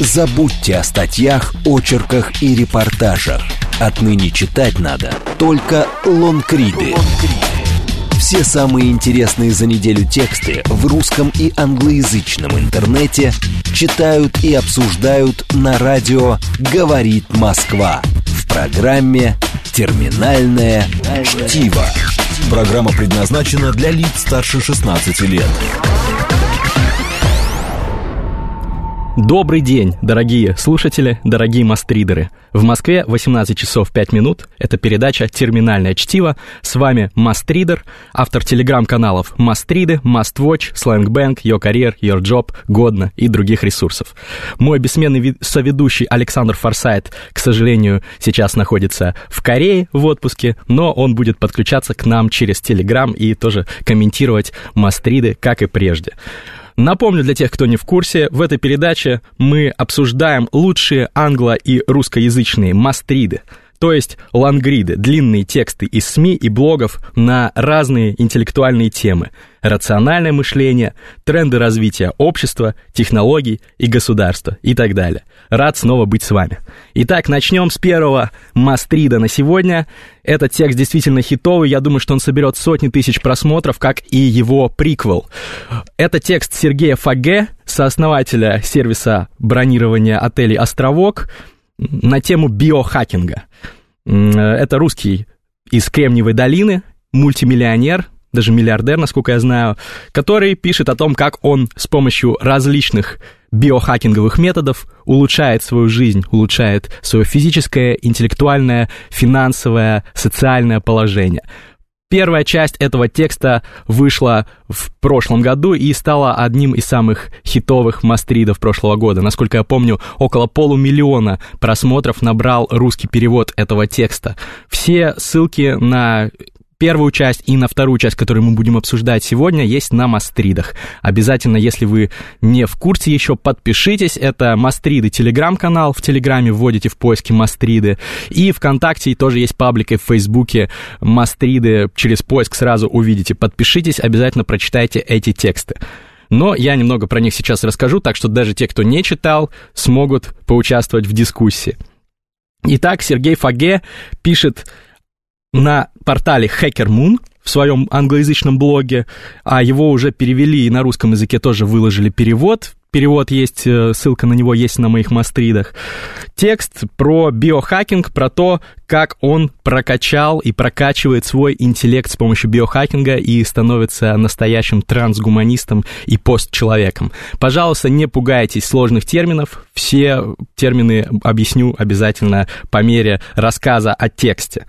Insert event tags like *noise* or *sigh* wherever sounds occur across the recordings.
Забудьте о статьях, очерках и репортажах. Отныне читать надо только лонгриды. Все самые интересные за неделю тексты в русском и англоязычном интернете читают и обсуждают на радио «Говорит Москва» в программе «Терминальное чтиво». Программа предназначена для лиц старше 16 лет. Добрый день, дорогие слушатели, дорогие мастридеры. В Москве 18 часов 5 минут. Это передача «Терминальное чтиво». С вами Мастридер, автор телеграм-каналов Мастриды, Маствотч, Сленгбэнк, Your Career, Your Job, Годно и других ресурсов. Мой бессменный соведущий Александр Форсайт, к сожалению, сейчас находится в Корее в отпуске, но он будет подключаться к нам через телеграм и тоже комментировать Мастриды, как и прежде. Напомню для тех, кто не в курсе, в этой передаче мы обсуждаем лучшие англо- и русскоязычные мастриды, то есть лангриды, длинные тексты из СМИ и блогов на разные интеллектуальные темы, рациональное мышление, тренды развития общества, технологий и государства и так далее. Рад снова быть с вами. Итак, начнем с первого мастрида на сегодня. Этот текст действительно хитовый, я думаю, что он соберет сотни тысяч просмотров, как и его приквел. Это текст Сергея Фаге, сооснователя сервиса бронирования отелей «Островок», на тему биохакинга. Это русский из Кремниевой долины, мультимиллионер, даже миллиардер, насколько я знаю, который пишет о том, как он с помощью различных биохакинговых методов улучшает свою жизнь, улучшает свое физическое, интеллектуальное, финансовое, социальное положение. Первая часть этого текста вышла в прошлом году и стала одним из самых хитовых мастридов прошлого года. Насколько я помню, около полумиллиона просмотров набрал русский перевод этого текста. Все ссылки на первую часть и на вторую часть, которую мы будем обсуждать сегодня, есть на Мастридах. Обязательно, если вы не в курсе еще, подпишитесь. Это Мастриды телеграм-канал. В Телеграме вводите в поиске Мастриды. И ВКонтакте тоже есть паблик, и в Фейсбуке Мастриды. Через поиск сразу увидите. Подпишитесь, обязательно прочитайте эти тексты. Но я немного про них сейчас расскажу, так что даже те, кто не читал, смогут поучаствовать в дискуссии. Итак, Сергей Фаге пишет на портале Hacker Moon в своем англоязычном блоге, а его уже перевели и на русском языке тоже выложили перевод. Перевод есть, э, ссылка на него есть на моих мастридах. Текст про биохакинг, про то, как он прокачал и прокачивает свой интеллект с помощью биохакинга и становится настоящим трансгуманистом и постчеловеком. Пожалуйста, не пугайтесь сложных терминов. Все термины объясню обязательно по мере рассказа о тексте.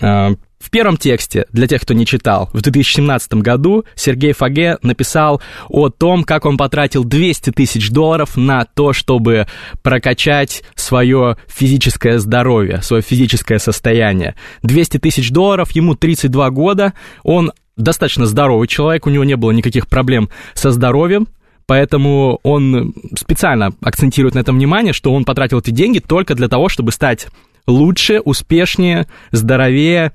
А, в первом тексте, для тех, кто не читал, в 2017 году Сергей Фаге написал о том, как он потратил 200 тысяч долларов на то, чтобы прокачать свое физическое здоровье, свое физическое состояние. 200 тысяч долларов, ему 32 года, он достаточно здоровый человек, у него не было никаких проблем со здоровьем, поэтому он специально акцентирует на этом внимание, что он потратил эти деньги только для того, чтобы стать лучше, успешнее, здоровее,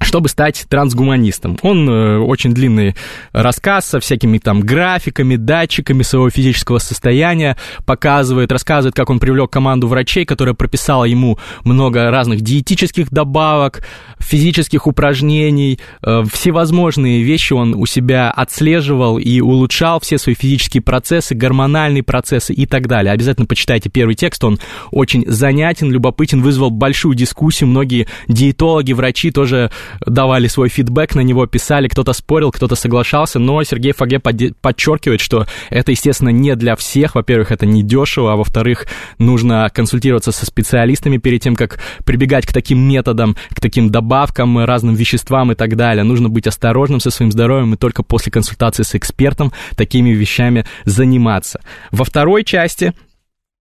чтобы стать трансгуманистом. Он э, очень длинный рассказ со всякими там графиками, датчиками своего физического состояния показывает, рассказывает, как он привлек команду врачей, которая прописала ему много разных диетических добавок, физических упражнений, э, всевозможные вещи он у себя отслеживал и улучшал все свои физические процессы, гормональные процессы и так далее. Обязательно почитайте первый текст, он очень занятен, любопытен, вызвал большую дискуссию, многие диетологи, врачи тоже давали свой фидбэк на него, писали, кто-то спорил, кто-то соглашался, но Сергей Фаге подчеркивает, что это, естественно, не для всех. Во-первых, это не дешево, а во-вторых, нужно консультироваться со специалистами перед тем, как прибегать к таким методам, к таким добавкам, разным веществам и так далее. Нужно быть осторожным со своим здоровьем и только после консультации с экспертом такими вещами заниматься. Во второй части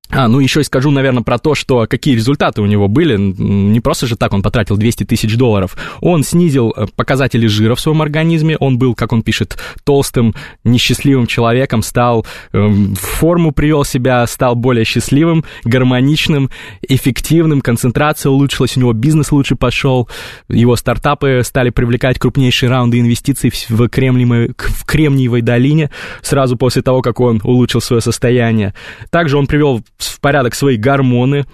А, ну еще и скажу, наверное, про то, что какие результаты у него были. Не просто же так он потратил 200 тысяч долларов. Он снизил э, показатели жира в своем организме. Он был, как он пишет, толстым, несчастливым человеком, стал э, в форму привел себя, стал более счастливым, гармоничным, эффективным. Концентрация улучшилась, у него бизнес лучше пошел. Его стартапы стали привлекать крупнейшие раунды инвестиций в, в Кремниевой долине сразу после того, как он улучшил свое состояние. Также он привел в порядок свои гормоны,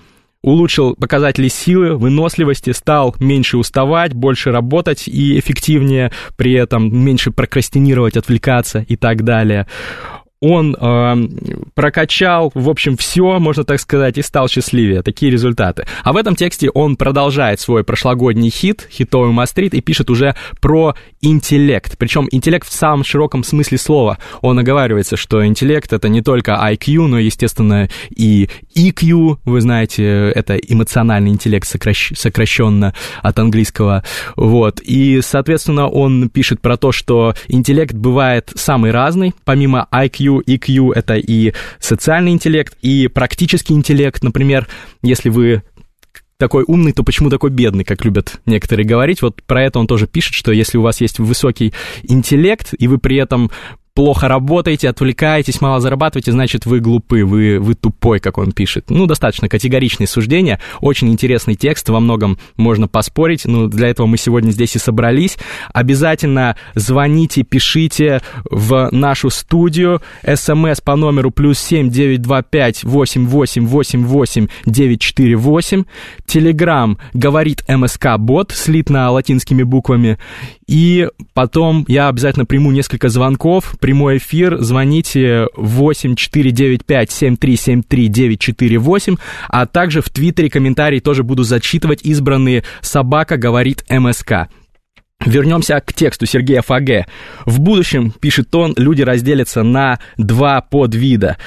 улучшил показатели силы, выносливости, стал меньше уставать, больше работать и эффективнее, при этом меньше прокрастинировать, отвлекаться и так далее он э, прокачал, в общем, все, можно так сказать, и стал счастливее. Такие результаты. А в этом тексте он продолжает свой прошлогодний хит, хитовый мастрит, и пишет уже про интеллект. Причем интеллект в самом широком смысле слова. Он оговаривается, что интеллект это не только IQ, но, естественно, и EQ. Вы знаете, это эмоциональный интеллект сокращ... сокращенно от английского. Вот. И, соответственно, он пишет про то, что интеллект бывает самый разный. Помимо IQ EQ — это и социальный интеллект, и практический интеллект. Например, если вы такой умный, то почему такой бедный, как любят некоторые говорить. Вот про это он тоже пишет, что если у вас есть высокий интеллект, и вы при этом плохо работаете, отвлекаетесь, мало зарабатываете, значит, вы глупы, вы, вы тупой, как он пишет. Ну, достаточно категоричные суждения, очень интересный текст, во многом можно поспорить, ну, для этого мы сегодня здесь и собрались. Обязательно звоните, пишите в нашу студию, смс по номеру плюс семь девять два пять восемь восемь восемь восемь девять четыре восемь, телеграмм говорит МСК бот, слитно латинскими буквами, и потом я обязательно приму несколько звонков, прямой эфир, звоните 8495-7373-948, а также в Твиттере комментарии тоже буду зачитывать. Избранные «Собака говорит МСК». Вернемся к тексту Сергея Фаге. В будущем, пишет он, люди разделятся на два подвида.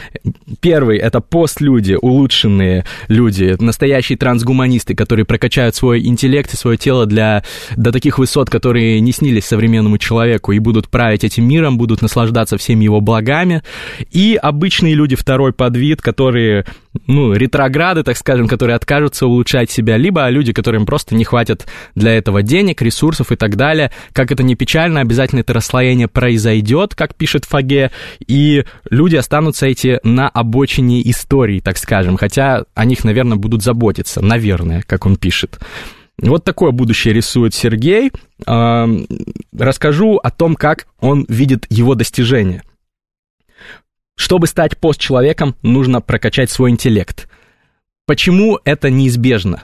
Первый — это постлюди, улучшенные люди, настоящие трансгуманисты, которые прокачают свой интеллект и свое тело для, до таких высот, которые не снились современному человеку, и будут править этим миром, будут наслаждаться всеми его благами. И обычные люди, второй подвид, которые ну, ретрограды, так скажем, которые откажутся улучшать себя, либо люди, которым просто не хватит для этого денег, ресурсов и так далее. Как это не печально, обязательно это расслоение произойдет, как пишет Фаге, и люди останутся эти на обочине истории, так скажем, хотя о них, наверное, будут заботиться, наверное, как он пишет. Вот такое будущее рисует Сергей. Расскажу о том, как он видит его достижения. Чтобы стать постчеловеком, нужно прокачать свой интеллект. Почему это неизбежно?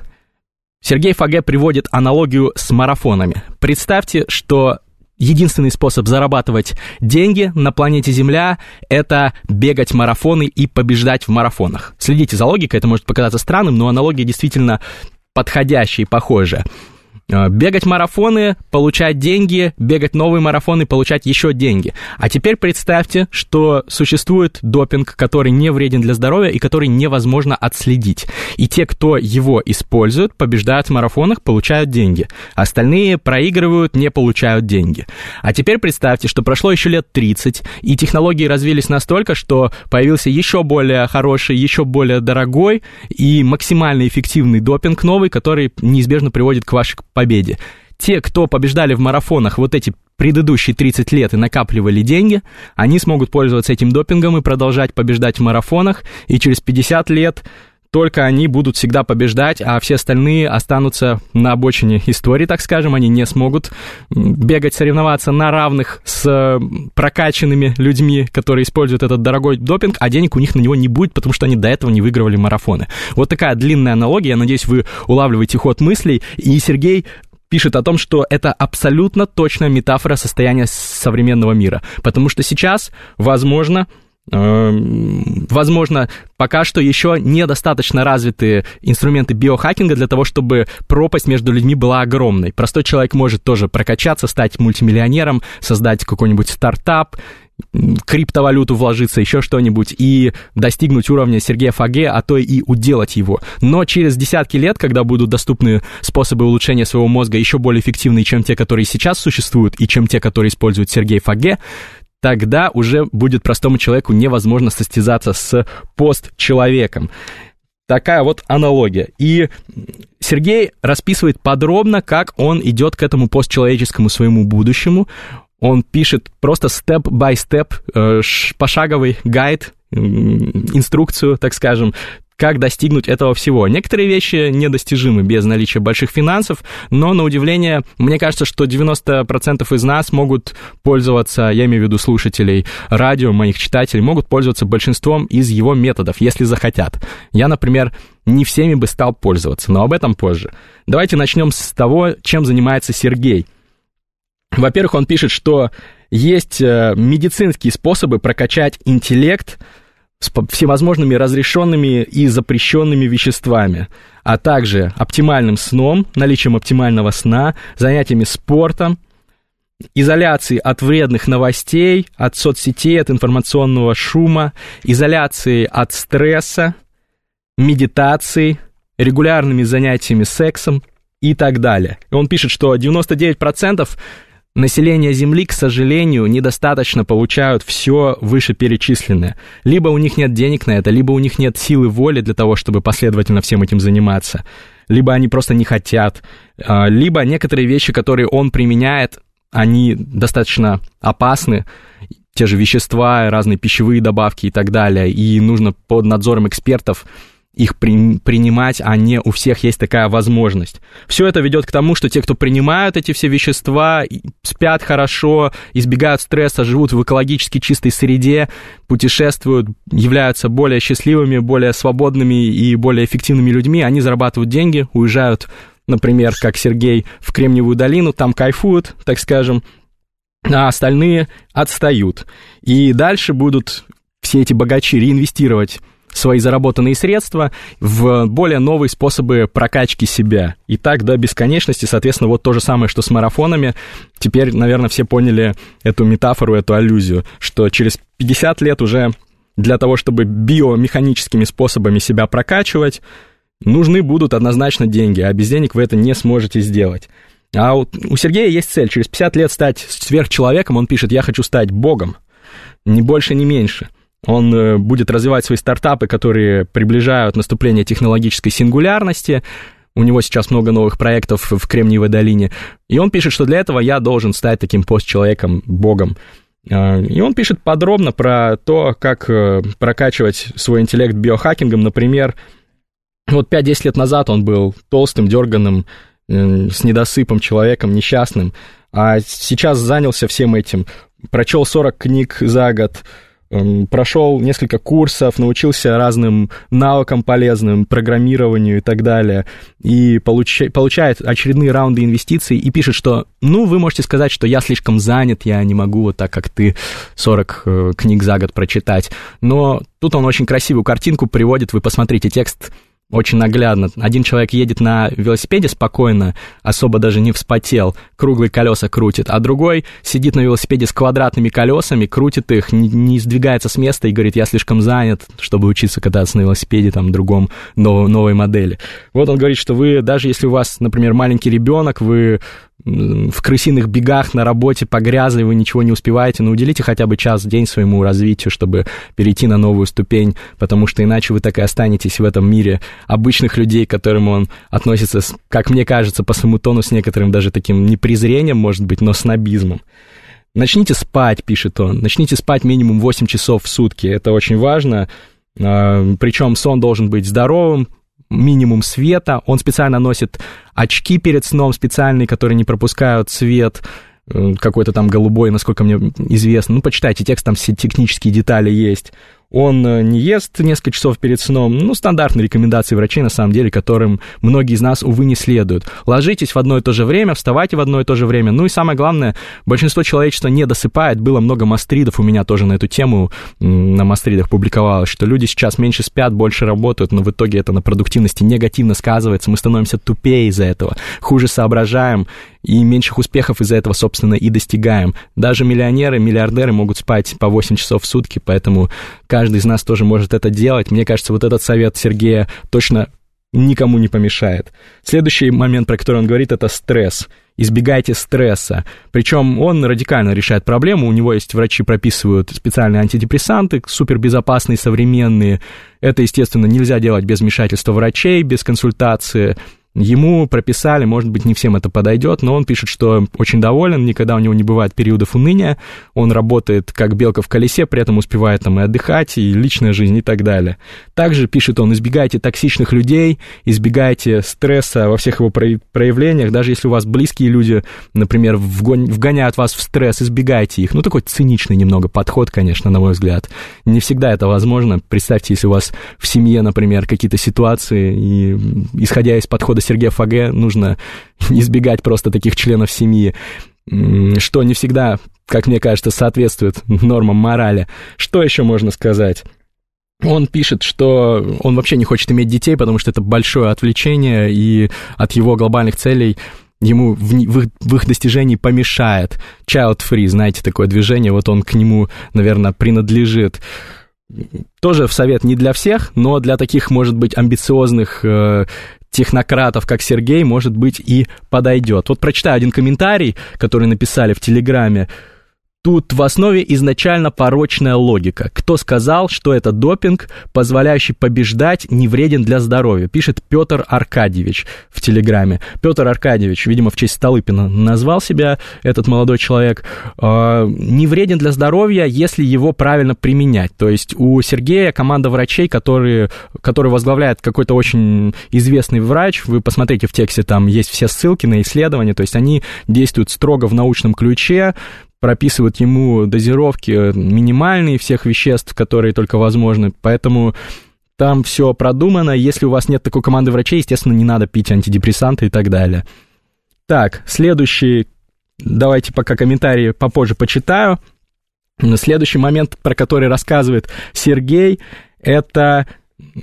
Сергей Фаге приводит аналогию с марафонами. Представьте, что единственный способ зарабатывать деньги на планете Земля — это бегать марафоны и побеждать в марафонах. Следите за логикой, это может показаться странным, но аналогия действительно подходящая и похожая. Э, бегать марафоны, получать деньги, бегать новые марафоны, получать еще деньги. А теперь представьте, что существует допинг, который не вреден для здоровья и который невозможно отследить. И те, кто его использует, побеждают в марафонах, получают деньги. Остальные проигрывают, не получают деньги. А теперь представьте, что прошло еще лет 30, и технологии развились настолько, что появился еще более хороший, еще более дорогой и максимально эффективный допинг новый, который неизбежно приводит к вашей победе. Те, кто побеждали в марафонах вот эти предыдущие 30 лет и накапливали деньги, они смогут пользоваться этим допингом и продолжать побеждать в марафонах, и через 50 лет только они будут всегда побеждать, а все остальные останутся на обочине истории, так скажем, они не смогут бегать, соревноваться на равных с прокачанными людьми, которые используют этот дорогой допинг, а денег у них на него не будет, потому что они до этого не выигрывали марафоны. Вот такая длинная аналогия, я надеюсь, вы улавливаете ход мыслей, и Сергей пишет о том, что это абсолютно точная метафора состояния современного мира, потому что сейчас, возможно, возможно, пока что еще недостаточно развиты инструменты биохакинга для того, чтобы пропасть между людьми была огромной. Простой человек может тоже прокачаться, стать мультимиллионером, создать какой-нибудь стартап, криптовалюту вложиться, еще что-нибудь, и достигнуть уровня Сергея Фаге, а то и уделать его. Но через десятки лет, когда будут доступны способы улучшения своего мозга еще более эффективные, чем те, которые сейчас существуют, и чем те, которые использует Сергей Фаге, тогда уже будет простому человеку невозможно состязаться с постчеловеком. Такая вот аналогия. И Сергей расписывает подробно, как он идет к этому постчеловеческому своему будущему. Он пишет просто степ-бай-степ, пошаговый гайд, инструкцию, так скажем, как достигнуть этого всего. Некоторые вещи недостижимы без наличия больших финансов, но, на удивление, мне кажется, что 90% из нас могут пользоваться, я имею в виду слушателей радио, моих читателей, могут пользоваться большинством из его методов, если захотят. Я, например, не всеми бы стал пользоваться, но об этом позже. Давайте начнем с того, чем занимается Сергей. Во-первых, он пишет, что есть э, медицинские способы прокачать интеллект с всевозможными разрешенными и запрещенными веществами, а также оптимальным сном, наличием оптимального сна, занятиями спортом, изоляции от вредных новостей, от соцсетей, от информационного шума, изоляции от стресса, медитации, регулярными занятиями сексом и так далее. И он пишет, что 99% Население Земли, к сожалению, недостаточно получают все вышеперечисленное. Либо у них нет денег на это, либо у них нет силы воли для того, чтобы последовательно всем этим заниматься, либо они просто не хотят, а, либо некоторые вещи, которые он применяет, они достаточно опасны, те же вещества, разные пищевые добавки и так далее, и нужно под надзором экспертов их при, принимать, а не у всех есть такая возможность. Все это ведет к тому, что те, кто принимают эти все вещества, спят хорошо, избегают стресса, живут в экологически чистой среде, путешествуют, являются более счастливыми, более свободными и более эффективными людьми, они зарабатывают деньги, уезжают, например, как Сергей, в Кремниевую долину, там кайфуют, так скажем, а остальные отстают. И дальше будут все эти богачи реинвестировать свои заработанные средства в более новые способы прокачки себя. И так до бесконечности, соответственно, вот то же самое, что с марафонами. Теперь, наверное, все поняли эту метафору, эту аллюзию, что через 50 лет уже для того, чтобы биомеханическими способами себя прокачивать, нужны будут однозначно деньги, а без денег вы это не сможете сделать. А у, у Сергея есть цель через 50 лет стать сверхчеловеком, он пишет, я хочу стать богом, ни больше, ни меньше – он э, будет развивать свои стартапы, которые приближают наступление технологической сингулярности. У него сейчас много новых проектов в Кремниевой долине. И он пишет, что для этого я должен стать таким постчеловеком, богом. Э, и он пишет подробно про то, как э, прокачивать свой интеллект биохакингом. Например, вот 5-10 лет назад он был толстым, дерганым, с недосыпом человеком, несчастным, а сейчас занялся всем этим. Прочел 40 книг за год, прошел несколько курсов, научился разным навыкам полезным, программированию и так далее, и получ... получает очередные раунды инвестиций и пишет, что, ну, вы можете сказать, что я слишком занят, я не могу вот так, как ты, 40 э, книг за год прочитать, но тут он очень красивую картинку приводит, вы посмотрите текст, очень наглядно. Один человек едет на велосипеде спокойно, особо даже не вспотел, круглые колеса крутит, а другой сидит на велосипеде с квадратными колесами, крутит их, не, не сдвигается с места и говорит, я слишком занят, чтобы учиться кататься на велосипеде, там, другом, нов, новой модели. Вот он говорит, что вы, даже если у вас, например, маленький ребенок, вы в крысиных бегах на работе погрязли, вы ничего не успеваете, но уделите хотя бы час в день своему развитию, чтобы перейти на новую ступень, потому что иначе вы так и останетесь в этом мире обычных людей, к которым он относится, как мне кажется, по своему тону с некоторым даже таким не презрением, может быть, но снобизмом. Начните спать, пишет он, начните спать минимум 8 часов в сутки, это очень важно, а, причем сон должен быть здоровым, минимум света. Он специально носит очки перед сном специальные, которые не пропускают свет э, какой-то там голубой, насколько мне известно. Ну, почитайте текст, там все технические детали есть он э, не ест несколько часов перед сном. Ну, стандартные рекомендации врачей, на самом деле, которым многие из нас, увы, не следуют. Ложитесь в одно и то же время, вставайте в одно и то же время. Ну и самое главное, большинство человечества не досыпает. Было много мастридов у меня тоже на эту тему, на мастридах публиковалось, что люди сейчас меньше спят, больше работают, но в итоге это на продуктивности негативно сказывается. Мы становимся тупее из-за этого, хуже соображаем, и меньших успехов из-за этого, собственно, и достигаем. Даже миллионеры, миллиардеры могут спать по 8 часов в сутки, поэтому каждый из нас тоже может это делать. Мне кажется, вот этот совет Сергея точно никому не помешает. Следующий момент, про который он говорит, это стресс. избегайте стресса. Причем он радикально решает проблему. У него есть врачи прописывают специальные антидепрессанты, супербезопасные, современные. Это, естественно, нельзя делать без вмешательства врачей, без консультации. Ему прописали, может быть, не всем это подойдет, но он пишет, что очень доволен, никогда у него не бывает периодов уныния, он работает как белка в колесе, при этом успевает там и отдыхать, и личная жизнь, и так далее. Также пишет он, избегайте токсичных людей, избегайте стресса во всех его проявлениях, даже если у вас близкие люди, например, вгоняют вас в стресс, избегайте их. Ну, такой циничный немного подход, конечно, на мой взгляд. Не всегда это возможно. Представьте, если у вас в семье, например, какие-то ситуации, и исходя из подхода Сергея Фаге нужно *laughs* избегать просто таких членов семьи, что не всегда, как мне кажется, соответствует нормам морали. Что еще можно сказать? Он пишет, что он вообще не хочет иметь детей, потому что это большое отвлечение, и от его глобальных целей ему в, в, их, в их достижении помешает. Child Free, знаете, такое движение, вот он к нему, наверное, принадлежит тоже в совет не для всех, но для таких, может быть, амбициозных э, технократов, как Сергей, может быть, и подойдет. Вот прочитаю один комментарий, который написали в Телеграме. Тут в основе изначально порочная логика. Кто сказал, что это допинг, позволяющий побеждать, не вреден для здоровья? Пишет Петр Аркадьевич в Телеграме. Петр Аркадьевич, видимо, в честь Столыпина назвал себя этот молодой человек. Э, не вреден для здоровья, если его правильно применять. То есть у Сергея команда врачей, которые, который возглавляет какой-то очень известный врач, вы посмотрите в тексте, там есть все ссылки на исследования, то есть они действуют строго в научном ключе, прописывают ему дозировки минимальные всех веществ, которые только возможны, поэтому там все продумано. Если у вас нет такой команды врачей, естественно, не надо пить антидепрессанты и так далее. Так, следующий, давайте пока комментарии попозже почитаю. Следующий момент, про который рассказывает Сергей, это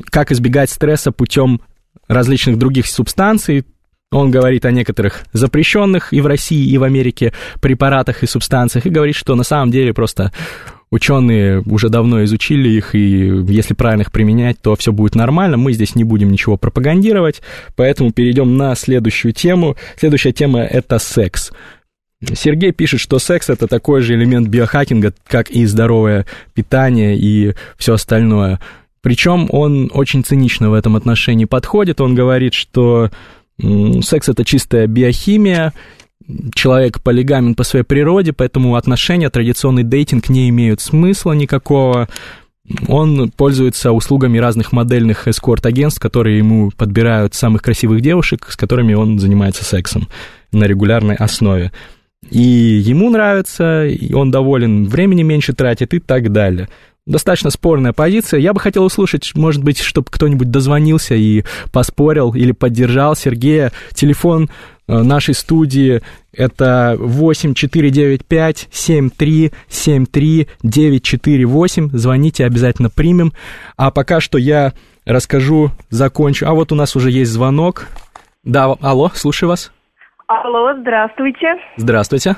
как избегать стресса путем различных других субстанций, он говорит о некоторых запрещенных и в России, и в Америке препаратах и субстанциях, и говорит, что на самом деле просто ученые уже давно изучили их, и если правильно их применять, то все будет нормально. Мы здесь не будем ничего пропагандировать, поэтому перейдем на следующую тему. Следующая тема — это секс. Сергей пишет, что секс это такой же элемент биохакинга, как и здоровое питание и все остальное. Причем он очень цинично в этом отношении подходит. Он говорит, что Секс это чистая биохимия, человек полигамен по своей природе, поэтому отношения, традиционный дейтинг не имеют смысла никакого. Он пользуется услугами разных модельных эскорт-агентств, которые ему подбирают самых красивых девушек, с которыми он занимается сексом на регулярной основе. И ему нравится, и он доволен, времени меньше тратит и так далее достаточно спорная позиция. Я бы хотел услышать, может быть, чтобы кто-нибудь дозвонился и поспорил или поддержал Сергея. Телефон э, нашей студии это 8495 73 73 948. Звоните, обязательно примем. А пока что я расскажу, закончу. А вот у нас уже есть звонок. Да, алло, слушаю вас. Алло, здравствуйте. Здравствуйте.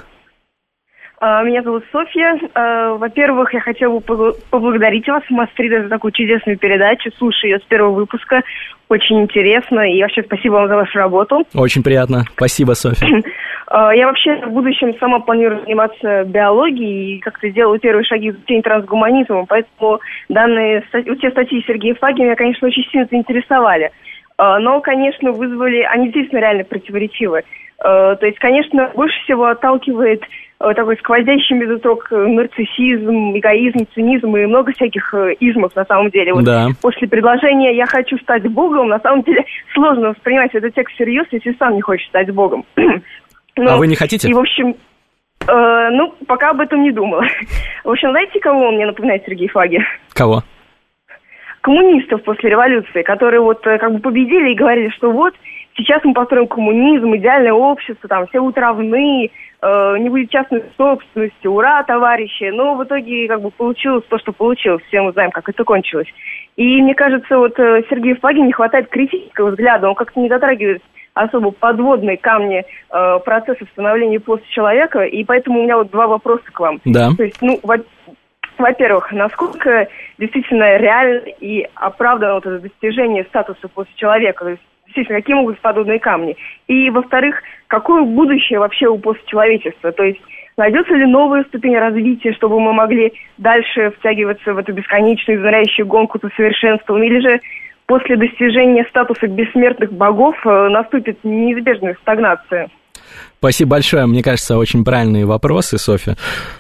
А, меня зовут Софья. А, во-первых, я хотела бы поблагодарить вас, Мастрида, за такую чудесную передачу. Слушаю ее с первого выпуска. Очень интересно. И вообще спасибо вам за вашу работу. Очень приятно. Спасибо, Софья. *clears throat* А, я вообще в будущем сама планирую заниматься биологией и как-то делаю первые шаги в изучении трансгуманизма. Поэтому данные те статьи Сергея Фаги меня, конечно, очень сильно заинтересовали. Но, конечно, вызвали... Они действительно реально противоречивы. То есть, конечно, больше всего отталкивает Э, такой сквозящий медоток э, нарциссизм, эгоизм, цинизм и много всяких э, измов на самом деле. Вот да. После предложения «я хочу стать Богом» на самом деле *laughs* сложно воспринимать этот текст всерьез, если сам не хочешь стать Богом. *clears throat* Но, а вы не хотите? И, в общем, э, ну, пока об этом не думала. *laughs* В общем, знаете, кого он мне напоминает Сергей Фаги? Кого? Коммунистов после революции, которые вот как бы победили и говорили, что вот сейчас мы построим коммунизм, идеальное общество, там все будут равны, э, не будет частной собственности, ура, товарищи. Но в итоге как бы получилось то, что получилось. Все мы знаем, как это кончилось. И мне кажется, вот э, Сергею Флаге не хватает критического взгляда. Он как-то не дотрагивает особо подводные камни э, процесса становления плоти человека. И поэтому у меня вот два вопроса к вам. Да. То есть, ну, во- во-первых, насколько действительно реально и оправдано вот это достижение статуса после человека? То есть естественно, какие могут быть подобные камни? И, во-вторых, какое будущее вообще у постчеловечества? То есть найдется ли новая ступень развития, чтобы мы могли дальше втягиваться в эту бесконечную измеряющую гонку за совершенством? Или же после достижения статуса бессмертных богов э, наступит неизбежная стагнация? Спасибо большое. Мне кажется, очень правильные вопросы, Софья.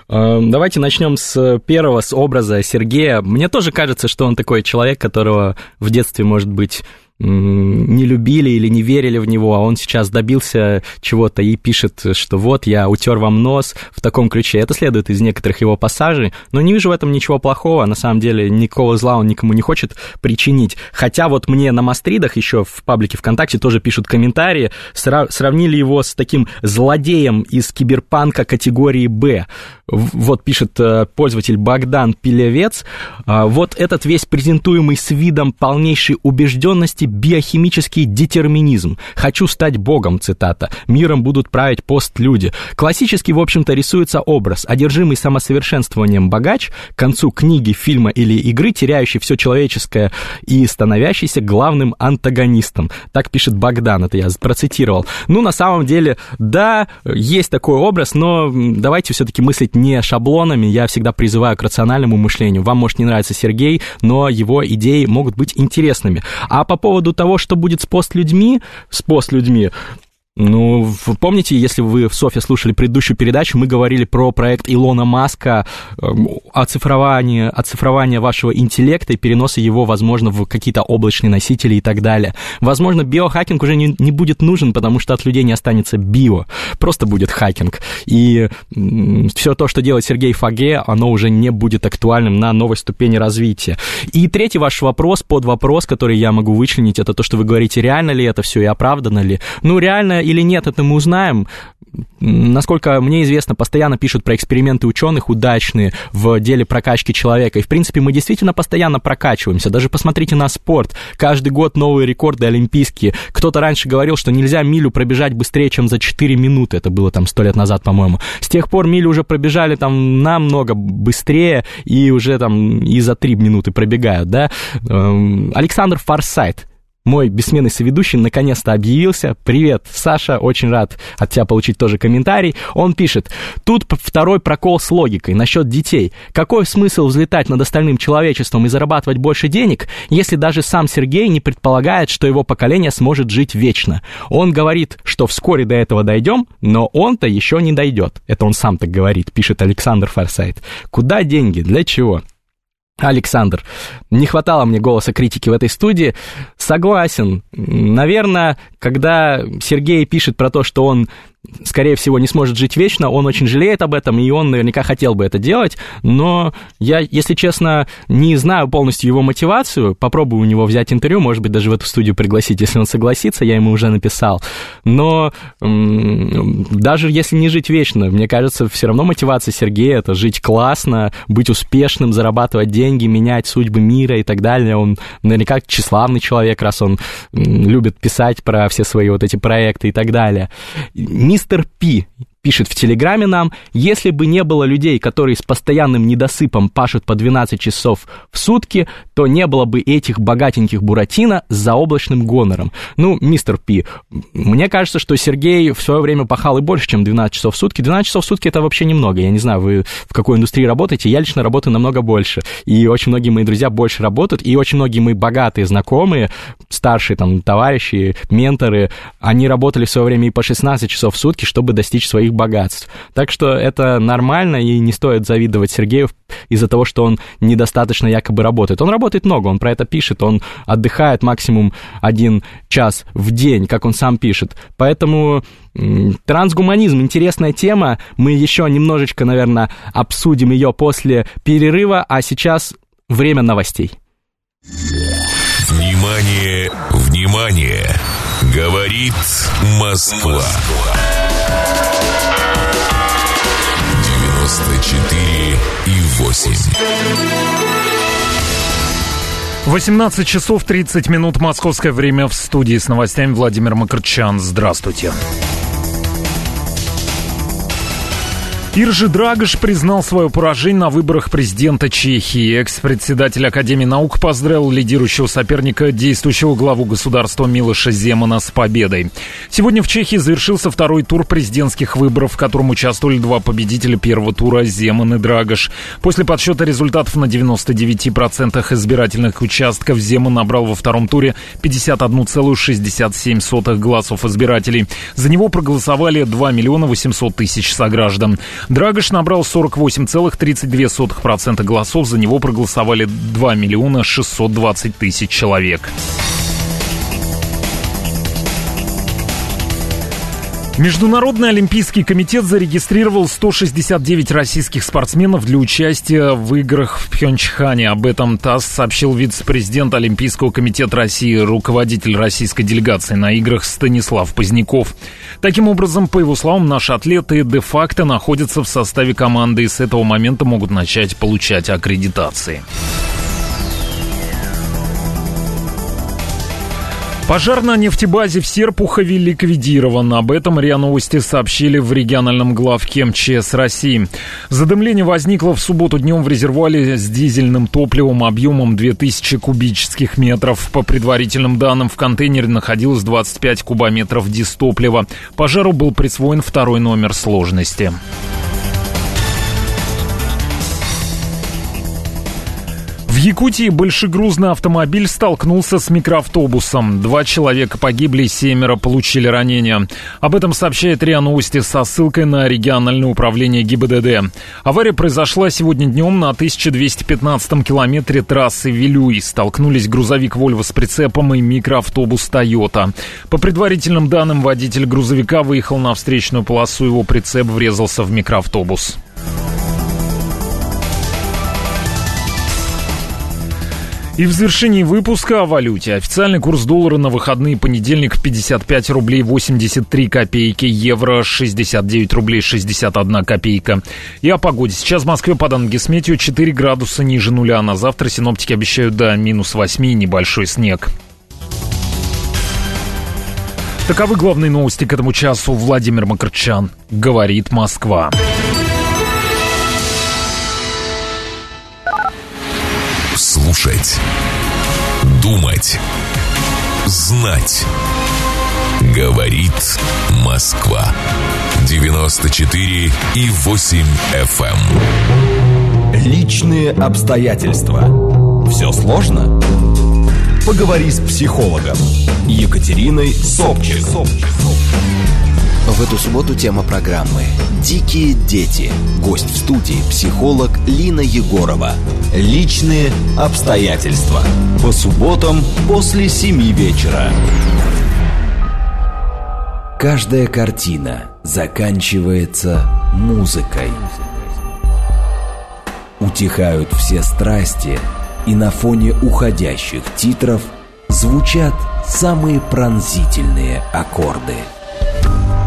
Э, давайте начнем с первого, с образа Сергея. Мне тоже кажется, что он такой человек, которого в детстве, может быть, не любили или не верили в него, а он сейчас добился чего-то и пишет, что вот я утер вам нос в таком ключе. Это следует из некоторых его пассажей, но не вижу в этом ничего плохого. На самом деле никакого зла он никому не хочет причинить. Хотя вот мне на Мастридах еще в паблике ВКонтакте тоже пишут комментарии, сравнили его с таким злодеем из киберпанка категории «Б». Вот пишет э, пользователь Богдан Пелевец. «А, вот этот весь презентуемый с видом полнейшей убежденности биохимический детерминизм. «Хочу стать богом», цитата. «Миром будут править постлюди». Классически, в общем-то, рисуется образ. Одержимый самосовершенствованием богач, к концу книги, фильма или игры, теряющий все человеческое и становящийся главным антагонистом. Так пишет Богдан, это я процитировал. Ну, на самом деле, да, есть такой образ, но давайте все-таки мыслить не шаблонами. Я всегда призываю к рациональному мышлению. Вам может не нравиться Сергей, но его идеи могут быть интересными. А по поводу поводу того, что будет с постлюдьми, с постлюдьми, ну, помните, если вы в Софе слушали предыдущую передачу, мы говорили про проект Илона Маска, эм, оцифрование, оцифрование вашего интеллекта и переноса его, возможно, в какие-то облачные носители и так далее. Возможно, биохакинг уже не, не будет нужен, потому что от людей не останется био, просто будет хакинг. И все то, что делает Сергей Фаге, оно уже не будет актуальным на новой ступени развития. И третий ваш вопрос, под вопрос, который я могу вычленить, это то, что вы говорите, реально ли это все и оправдано ли. Ну, реально или нет, это мы узнаем. Насколько мне известно, постоянно пишут про эксперименты ученых удачные в деле прокачки человека. И, в принципе, мы действительно постоянно прокачиваемся. Даже посмотрите на спорт. Каждый год новые рекорды олимпийские. Кто-то раньше говорил, что нельзя милю пробежать быстрее, чем за 4 минуты. Это было там сто лет назад, по-моему. С тех пор милю уже пробежали там намного быстрее и уже там и за 3 минуты пробегают, да. Эм, Александр Форсайт мой бессменный соведущий наконец-то объявился. Привет, Саша, очень рад от тебя получить тоже комментарий. Он пишет, тут второй прокол с логикой насчет детей. Какой смысл взлетать над остальным человечеством и зарабатывать больше денег, если даже сам Сергей не предполагает, что его поколение сможет жить вечно? Он говорит, что вскоре до этого дойдем, но он-то еще не дойдет. Это он сам так говорит, пишет Александр Форсайт. Куда деньги? Для чего? Александр, не хватало мне голоса критики в этой студии. Согласен. Наверное, когда Сергей пишет про то, что он скорее всего, не сможет жить вечно, он очень жалеет об этом, и он наверняка хотел бы это делать, но я, если честно, не знаю полностью его мотивацию, попробую у него взять интервью, может быть, даже в эту студию пригласить, если он согласится, я ему уже написал, но даже если не жить вечно, мне кажется, все равно мотивация Сергея это жить классно, быть успешным, зарабатывать деньги, менять судьбы мира и так далее, он наверняка тщеславный человек, раз он любит писать про все свои вот эти проекты и так далее мистер Пи пишет в Телеграме нам, если бы не было людей, которые с постоянным недосыпом пашут по 12 часов в сутки, то не было бы этих богатеньких Буратино с заоблачным гонором. Ну, мистер Пи, мне кажется, что Сергей в свое время пахал и больше, чем 12 часов в сутки. 12 часов в сутки это вообще немного. Я не знаю, вы в какой индустрии работаете, я лично работаю намного больше. И очень многие мои друзья больше работают, и очень многие мои богатые знакомые, старшие там товарищи, менторы, они работали в свое время и по 16 часов в сутки, чтобы достичь своих своих богатств. Так что это нормально, и не стоит завидовать Сергею из-за того, что он недостаточно якобы работает. Он работает много, он про это пишет, он отдыхает максимум один час в день, как он сам пишет. Поэтому Трансгуманизм интересная тема. Мы еще немножечко, наверное, обсудим ее после перерыва, а сейчас время новостей. Внимание, внимание! Говорит Москва. 94 и 8. 18 часов 30 минут московское время в студии с новостями Владимир Макарчан. Здравствуйте. Иржи Драгош признал свое поражение на выборах президента Чехии. Экс-председатель Академии наук поздравил лидирующего соперника, действующего главу государства Милоша Земана с победой. Сегодня в Чехии завершился второй тур президентских выборов, в котором участвовали два победителя первого тура Земан и Драгош. После подсчета результатов на 99% избирательных участков Земан набрал во втором туре 51,67 голосов избирателей. За него проголосовали 2 миллиона 800 тысяч сограждан. Драгош набрал 48,32% голосов, за него проголосовали 2 миллиона 620 тысяч человек. Международный олимпийский комитет зарегистрировал 169 российских спортсменов для участия в играх в Пхенчхане. Об этом ТАСС сообщил вице-президент Олимпийского комитета России, руководитель российской делегации на играх Станислав Поздняков. Таким образом, по его словам, наши атлеты де-факто находятся в составе команды и с этого момента могут начать получать аккредитации. Пожар на нефтебазе в Серпухове ликвидирован. Об этом РИА Новости сообщили в региональном главке МЧС России. Задымление возникло в субботу днем в резервуаре с дизельным топливом объемом 2000 кубических метров. По предварительным данным, в контейнере находилось 25 кубометров дистоплива. Пожару был присвоен второй номер сложности. Якутии большегрузный автомобиль столкнулся с микроавтобусом. Два человека погибли, семеро получили ранения. Об этом сообщает РИА Новости со ссылкой на региональное управление ГИБДД. Авария произошла сегодня днем на 1215 километре трассы Вилюй. Столкнулись грузовик «Вольво» с прицепом и микроавтобус «Тойота». По предварительным данным, водитель грузовика выехал на встречную полосу, его прицеп врезался в микроавтобус. И в завершении выпуска о валюте. Официальный курс доллара на выходные понедельник 55 рублей 83 копейки, евро 69 рублей 61 копейка. И о погоде. Сейчас в Москве по данным Гесметью 4 градуса ниже нуля. На завтра синоптики обещают до минус 8 небольшой снег. Таковы главные новости к этому часу. Владимир Макарчан. Говорит Москва. Слушать. Думать. Знать. Говорит Москва. 94 и 8 FM. эм. Личные обстоятельства. Все сложно? Поговори с психологом. Екатериной Собчик. В эту субботу тема программы «Дикие дети». Гость в студии – психолог Лина Егорова. Личные обстоятельства. По субботам после семи вечера. Каждая картина заканчивается музыкой. Утихают все страсти, и на фоне уходящих титров звучат самые пронзительные аккорды –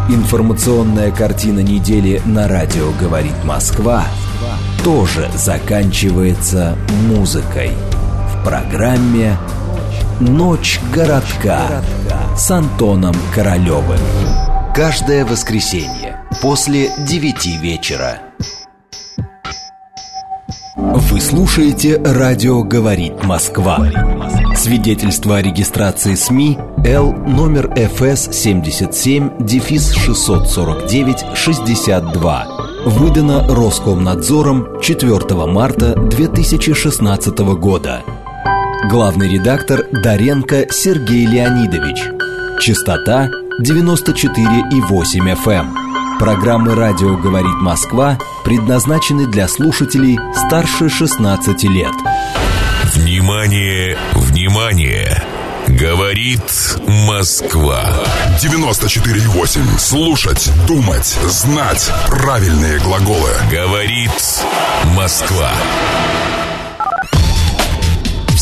Информационная картина недели на радио «Говорит Москва» тоже заканчивается музыкой. В программе «Ночь городка» с Антоном Королевым. Каждое воскресенье после девяти вечера. Вы слушаете «Радио говорит Москва». Свидетельство о регистрации СМИ Л номер ФС 77 дефис 649 62 выдано Роскомнадзором 4 марта 2016 года. Главный редактор Даренко Сергей Леонидович. Частота 94,8 FM. Программы «Радио говорит Москва» предназначены для слушателей старше 16 лет. Внимание, внимание! Говорит Москва. 94,8. Слушать, думать, знать. Правильные глаголы. Говорит Москва.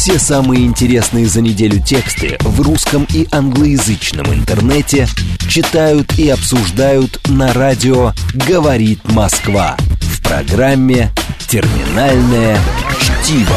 Все самые интересные за неделю тексты в русском и англоязычном интернете читают и обсуждают на радио «Говорит Москва» в программе «Терминальное чтиво».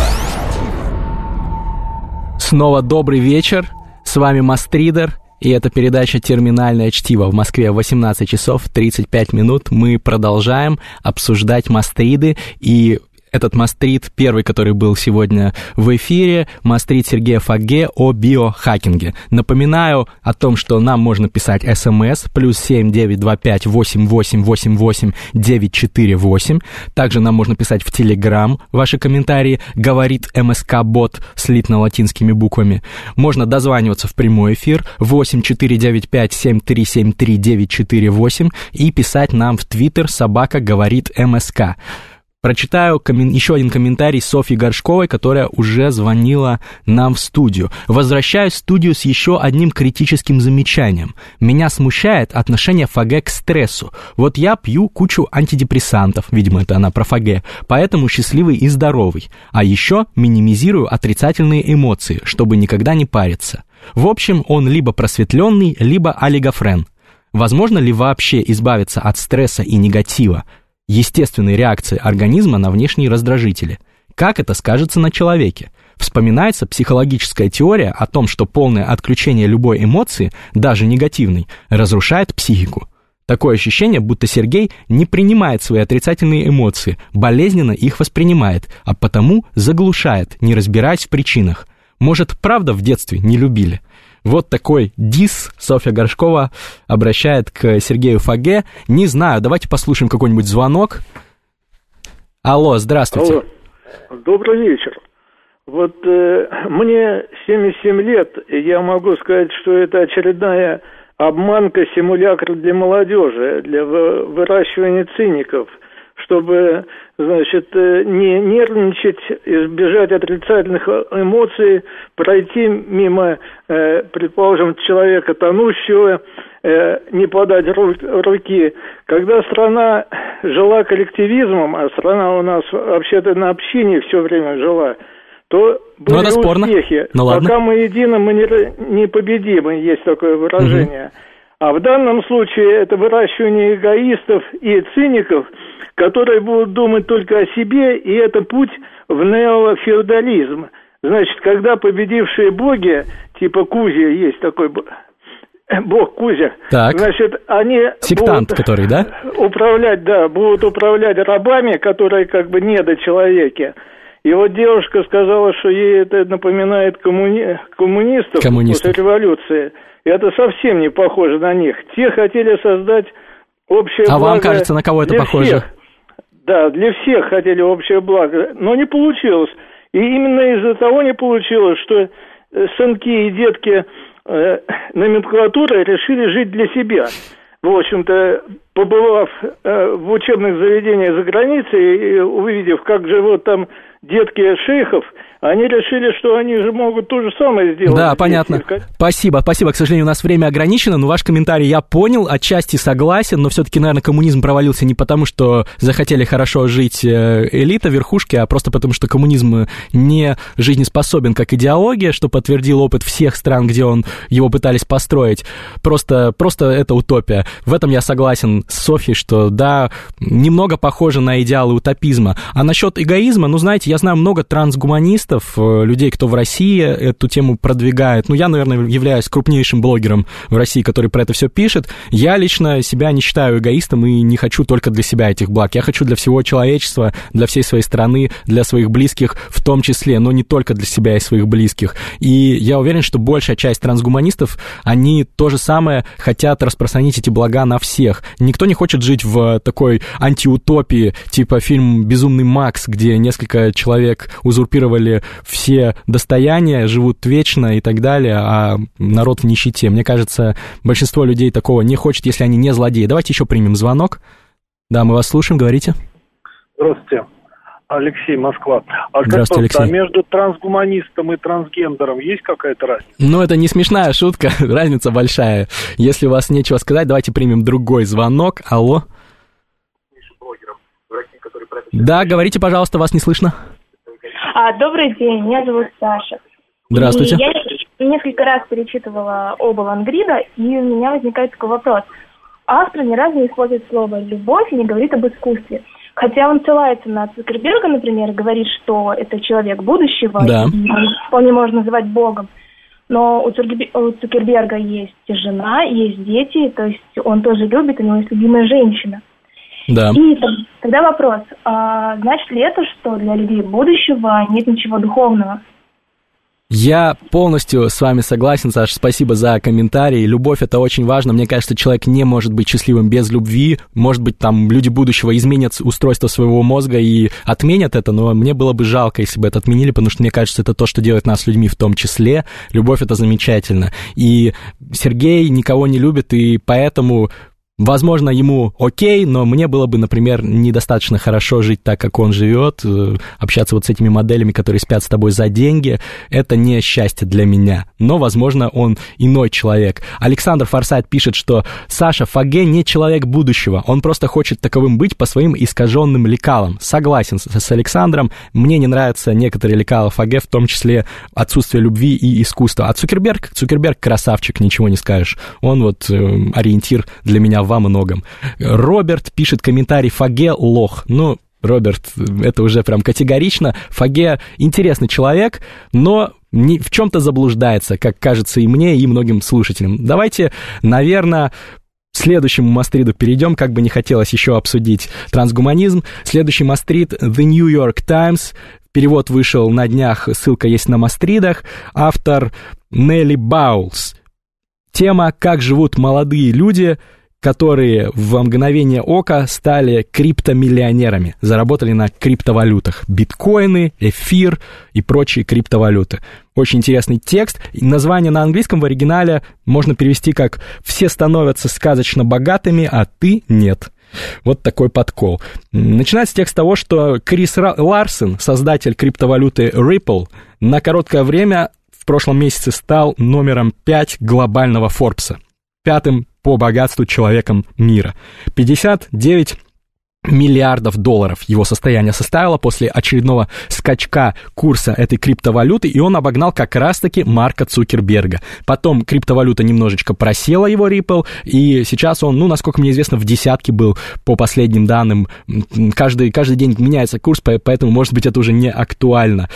Снова добрый вечер. С вами Мастридер И это передача «Терминальное чтиво» в Москве 18 часов 35 минут. Мы продолжаем обсуждать мастриды и этот мастрит, первый, который был сегодня в эфире, мастрит Сергея Фаге о биохакинге. Напоминаю о том, что нам можно писать смс плюс семь девять два пять восемь восемь восемь восемь девять четыре восемь. Также нам можно писать в Телеграм ваши комментарии, говорит МСК Бот, слитно латинскими буквами. Можно дозваниваться в прямой эфир восемь четыре девять пять семь три семь три девять четыре восемь и писать нам в Твиттер собака говорит МСК. Прочитаю коммен... еще один комментарий Софьи Горшковой, которая уже звонила нам в студию. Возвращаюсь в студию с еще одним критическим замечанием. Меня смущает отношение ФАГ к стрессу. Вот я пью кучу антидепрессантов, видимо, это она про ФАГ, поэтому счастливый и здоровый. А еще минимизирую отрицательные эмоции, чтобы никогда не париться. В общем, он либо просветленный, либо олигофрен. Возможно ли вообще избавиться от стресса и негатива? Естественной реакции организма на внешние раздражители. Как это скажется на человеке? Вспоминается психологическая теория о том, что полное отключение любой эмоции, даже негативной, разрушает психику. Такое ощущение, будто Сергей не принимает свои отрицательные эмоции, болезненно их воспринимает, а потому заглушает, не разбираясь в причинах. Может, правда в детстве не любили? Вот такой дис Софья Горшкова обращает к Сергею Фаге. Не знаю, давайте послушаем какой-нибудь звонок. Алло, здравствуйте. Алло. Добрый вечер. Вот э, мне 77 лет, и я могу сказать, что это очередная обманка, симулятор для молодежи, для выращивания циников – чтобы, значит, э, не нервничать, избежать отрицательных эмоций, пройти мимо, э, предположим, человека тонущего, э, не подать руки. Когда страна жила коллективизмом, а страна у нас вообще-то на общине все время жила, то были ну, спорно. успехи. Ну, ладно. Пока мы едины, мы не, непобедимы, есть такое выражение. Угу. А в данном случае это выращивание эгоистов и циников – которые будут думать только о себе, и это путь в неофеодализм. Значит, когда победившие боги, типа Кузя, есть такой *coughs* бог Кузя, так. значит, они Сектант, будут который, да? *laughs* управлять, да, будут управлять рабами, которые как бы не до человека. И вот девушка сказала, что ей это напоминает коммуни... коммунистов, коммунистов после революции. И это совсем не похоже на них. Те хотели создать общее а благо вам кажется, на кого это похоже? Всех. Да, для всех хотели общее благо, но не получилось. И именно из-за того не получилось, что э, сынки и детки э, *laughs* номенклатуры решили жить для себя. В общем-то, побывав э, в учебных заведениях за границей и увидев, как живут там детки шейхов, они решили, что они же могут то же самое сделать. Да, понятно. Спасибо, спасибо. К сожалению, у нас время ограничено, но ваш комментарий я понял, отчасти согласен, но все-таки, наверное, коммунизм провалился не потому, что захотели хорошо жить э, элита, верхушки, а просто потому, что коммунизм не жизнеспособен как идеология, что подтвердил опыт всех стран, где он его пытались построить. Просто, просто это утопия. В этом я согласен с Софьей, что да, немного похоже на идеалы утопизма. А насчет эгоизма, ну, знаете, я знаю много трансгуманистов, э, людей, кто в России эту тему продвигает. Ну, я, наверное, являюсь крупнейшим блогером в России, который про это все пишет. Я лично себя не считаю эгоистом и не хочу только для себя этих благ. Я хочу для всего человечества, для всей своей страны, для своих близких в том числе, но не только для себя и своих близких. И я уверен, что большая часть трансгуманистов, они то же самое хотят распространить эти блага на всех. Никто не хочет жить в такой антиутопии, типа фильм «Безумный Макс», где несколько человек узурпировали все достояния, живут вечно и так далее, а народ в нищете. Мне кажется, большинство людей такого не хочет, если они не злодеи. Давайте еще примем звонок. Да, мы вас слушаем, говорите. Здравствуйте. Алексей, Москва. А Здравствуйте, Алексей. А между трансгуманистом и трансгендером есть какая-то разница? Ну, это не смешная шутка, *laughs* разница большая. Если у вас нечего сказать, давайте примем другой звонок. Алло. Да, говорите, пожалуйста, вас не слышно. А, добрый день, меня зовут Саша. Здравствуйте. И я несколько раз перечитывала оба Лангрида, и у меня возникает такой вопрос. Автор ни разу не использует слово «любовь» и не говорит об искусстве. Хотя он ссылается на Цукерберга, например, говорит, что это человек будущего, да. и вполне можно называть Богом. Но у, Цукербе- у Цукерберга есть жена, есть дети, то есть он тоже любит, у него есть любимая женщина. Да. И тогда вопрос, а, значит ли это, что для людей будущего нет ничего духовного? Я полностью с вами согласен, Саша, спасибо за комментарий. Любовь это очень важно. Мне кажется, человек не может быть счастливым без любви. Может быть, там люди будущего изменят устройство своего мозга и отменят это, но мне было бы жалко, если бы это отменили, потому что мне кажется, это то, что делает нас людьми в том числе. Любовь это замечательно. И Сергей никого не любит, и поэтому Возможно, ему окей, но мне было бы, например, недостаточно хорошо жить так, как он живет, э, общаться вот с этими моделями, которые спят с тобой за деньги. Это не счастье для меня. Но, возможно, он иной человек. Александр Форсайт пишет, что Саша Фаге не человек будущего. Он просто хочет таковым быть по своим искаженным лекалам. Согласен с, Александром. Мне не нравятся некоторые лекала Фаге, в том числе отсутствие любви и искусства. А Цукерберг, Цукерберг красавчик, ничего не скажешь. Он вот э, ориентир для меня во многом. Роберт пишет комментарий Фаге лох. Ну, Роберт, это уже прям категорично. Фаге интересный человек, но не, в чем-то заблуждается, как кажется и мне, и многим слушателям. Давайте, наверное, следующему мастриду перейдем, как бы не хотелось еще обсудить трансгуманизм. Следующий мастрид The New York Times. Перевод вышел на днях, ссылка есть на мастридах. Автор Нелли Баулс. Тема «Как живут молодые люди», которые в мгновение ока стали криптомиллионерами, заработали на криптовалютах. Биткоины, эфир и прочие криптовалюты. Очень интересный текст. Название на английском в оригинале можно перевести как «Все становятся сказочно богатыми, а ты нет». Вот такой подкол. Начинается текст с того, что Крис Ларсон, создатель криптовалюты Ripple, на короткое время в прошлом месяце стал номером 5 глобального Форбса. Пятым по богатству человеком мира. 59 миллиардов долларов его состояние составило после очередного скачка курса этой криптовалюты, и он обогнал как раз-таки Марка Цукерберга. Потом криптовалюта немножечко просела его Ripple, и сейчас он, ну, насколько мне известно, в десятке был по последним данным. Каждый, каждый день меняется курс, поэтому, может быть, это уже не актуально.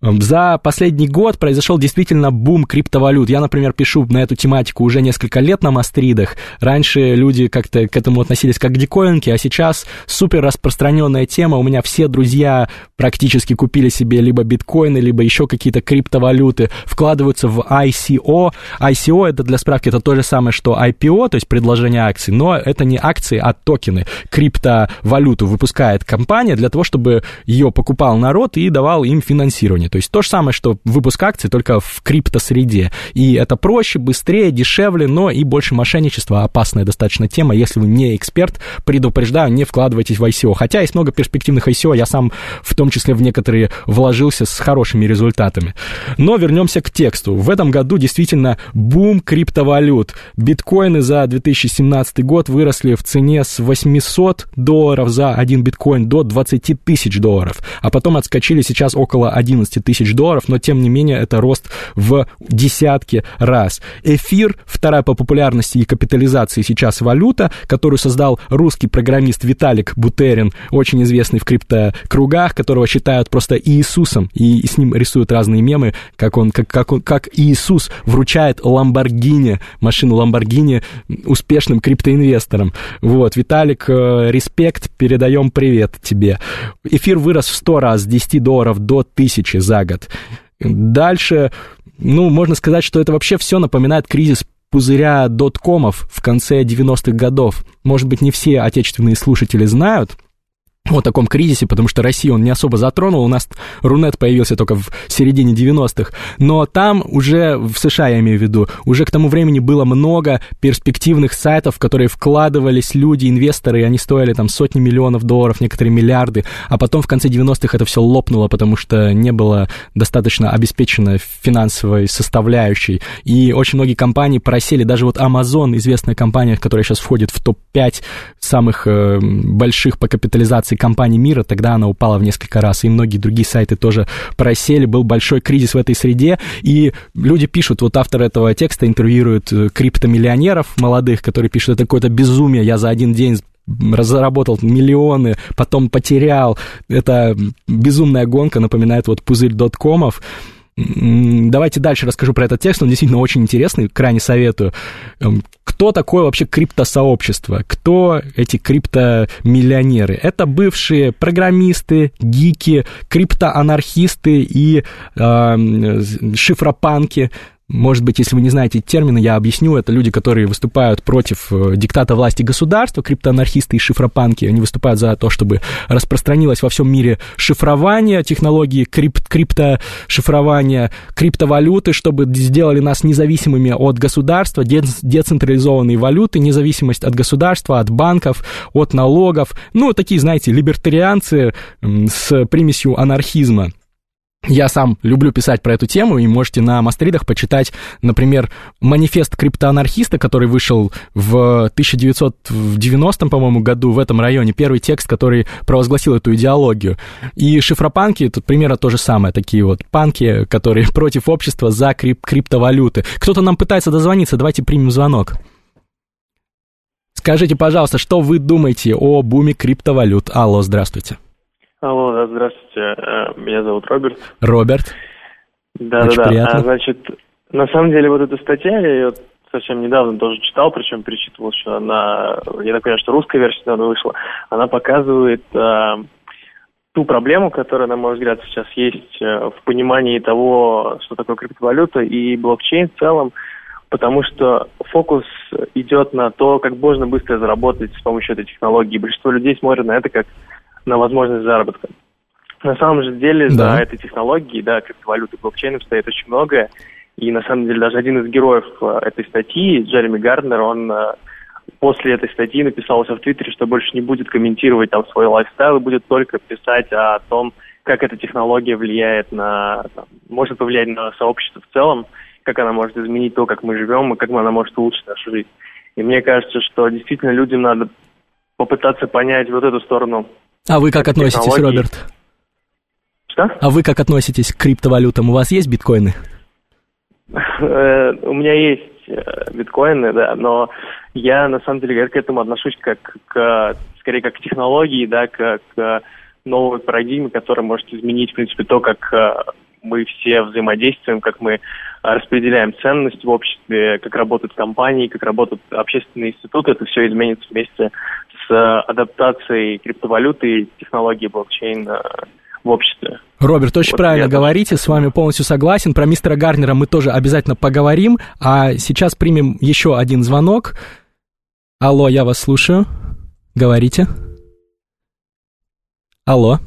За последний год произошел действительно бум криптовалют. Я, например, пишу на эту тематику уже несколько лет на мастридах. Раньше люди как-то к этому относились как к диковинке, а сейчас супер распространенная тема. У меня все друзья практически купили себе либо биткоины, либо еще какие-то криптовалюты, вкладываются в ICO. ICO это для справки это то же самое, что IPO, то есть предложение акций, но это не акции, а токены. Криптовалюту выпускает компания для того, чтобы ее покупал народ и давал им финансирование. То есть то же самое, что выпуск акций, только в криптосреде. И это проще, быстрее, дешевле, но и больше мошенничества. Опасная достаточно тема. Если вы не эксперт, предупреждаю, не вкладывайтесь в ICO. Хотя есть много перспективных ICO, я сам в том числе в некоторые вложился с хорошими результатами. Но вернемся к тексту. В этом году действительно бум криптовалют. Биткоины за 2017 год выросли в цене с 800 долларов за один биткоин до 20 тысяч долларов. А потом отскочили сейчас около 11 тысяч долларов, но тем не менее это рост в десятки раз. Эфир, вторая по популярности и капитализации сейчас валюта, которую создал русский программист Виталик Бутерин, очень известный в криптокругах, которого считают просто Иисусом, и с ним рисуют разные мемы, как он, как, как, он, как Иисус вручает Ламборгини, машину Ламборгини успешным криптоинвесторам. Вот, Виталик, э, респект, передаем привет тебе. Эфир вырос в 100 раз, с 10 долларов до 1000 за год. Дальше, ну, можно сказать, что это вообще все напоминает кризис пузыря доткомов в конце 90-х годов. Может быть, не все отечественные слушатели знают, о таком кризисе, потому что Россию он не особо затронул, у нас Рунет появился только в середине 90-х, но там уже, в США я имею в виду, уже к тому времени было много перспективных сайтов, в которые вкладывались люди, инвесторы, и они стоили там сотни миллионов долларов, некоторые миллиарды, а потом в конце 90-х это все лопнуло, потому что не было достаточно обеспечено финансовой составляющей, и очень многие компании просели, даже вот Amazon, известная компания, которая сейчас входит в топ-5 самых э, больших по капитализации компаний мира, тогда она упала в несколько раз, и многие другие сайты тоже просели, был большой кризис в этой среде, и люди пишут, вот автор этого текста интервьюирует криптомиллионеров молодых, которые пишут, это какое-то безумие, я за один день разработал миллионы, потом потерял. Это безумная гонка, напоминает вот пузырь доткомов. Давайте дальше расскажу про этот текст, он действительно очень интересный, крайне советую. Эм, кто такое вообще криптосообщество? Кто эти криптомиллионеры? Это бывшие программисты, гики, криптоанархисты и э, шифропанки, может быть, если вы не знаете термины, я объясню. Это люди, которые выступают против э, диктата власти государства, криптоанархисты и шифропанки. Они выступают за то, чтобы распространилось во всем мире шифрование, технологии крип криптошифрования, криптовалюты, чтобы сделали нас независимыми от государства, децентрализованные валюты, независимость от государства, от банков, от налогов. Ну, такие, знаете, либертарианцы с примесью анархизма. Я сам люблю писать про эту тему, и можете на Мастридах почитать, например, манифест криптоанархиста, который вышел в 1990, по-моему, году в этом районе, первый текст, который провозгласил эту идеологию. И шифропанки, тут примерно то же самое, такие вот панки, которые *laughs* против общества за крип криптовалюты. Кто-то нам пытается дозвониться, давайте примем звонок. Скажите, пожалуйста, что вы думаете о буме криптовалют? Алло, здравствуйте. Алло, да, здравствуйте. Э, меня зовут Роберт. Роберт. Да, Очень да, да. Приятно. А, значит, на самом деле вот эта статья, я ее совсем недавно тоже читал, причем перечитывал, что она, я так понимаю, что русская версия недавно вышла, она показывает а, ту проблему, которая, на мой взгляд, сейчас есть э, в понимании того, что такое криптовалюта и блокчейн в целом, потому что фокус идет на то, как можно быстро заработать с помощью этой технологии. Большинство людей смотрят на это как на возможность заработка. На самом же деле да. за этой технологией, да, криптовалюты, блокчейном стоит очень многое. И на самом деле даже один из героев э, этой статьи, Джереми Гарднер, он э, после этой статьи написал в Твиттере, что больше не будет комментировать там свой лайфстайл, будет только писать о том, как эта технология влияет на, там, может повлиять на сообщество в целом, как она может изменить то, как мы живем, и как она может улучшить нашу жизнь. И мне кажется, что действительно людям надо попытаться понять вот эту сторону а вы как относитесь, Роберт? Что? А вы как относитесь к криптовалютам? У вас есть биткоины? Э, у меня есть э, биткоины, да, но я на самом деле к этому отношусь как к, скорее как к технологии, да, как к новой парадигме, которая может изменить, в принципе, то, как э, мы все взаимодействуем, как мы распределяем ценность в обществе, как работают компании, как работают общественные институты, это все изменится вместе с адаптацией криптовалюты и технологии блокчейн э, в обществе. Роберт, очень вот правильно я говорите, с вами полностью согласен. Про мистера Гарнера мы тоже обязательно поговорим. А сейчас примем еще один звонок. Алло, я вас слушаю. Говорите. Алло.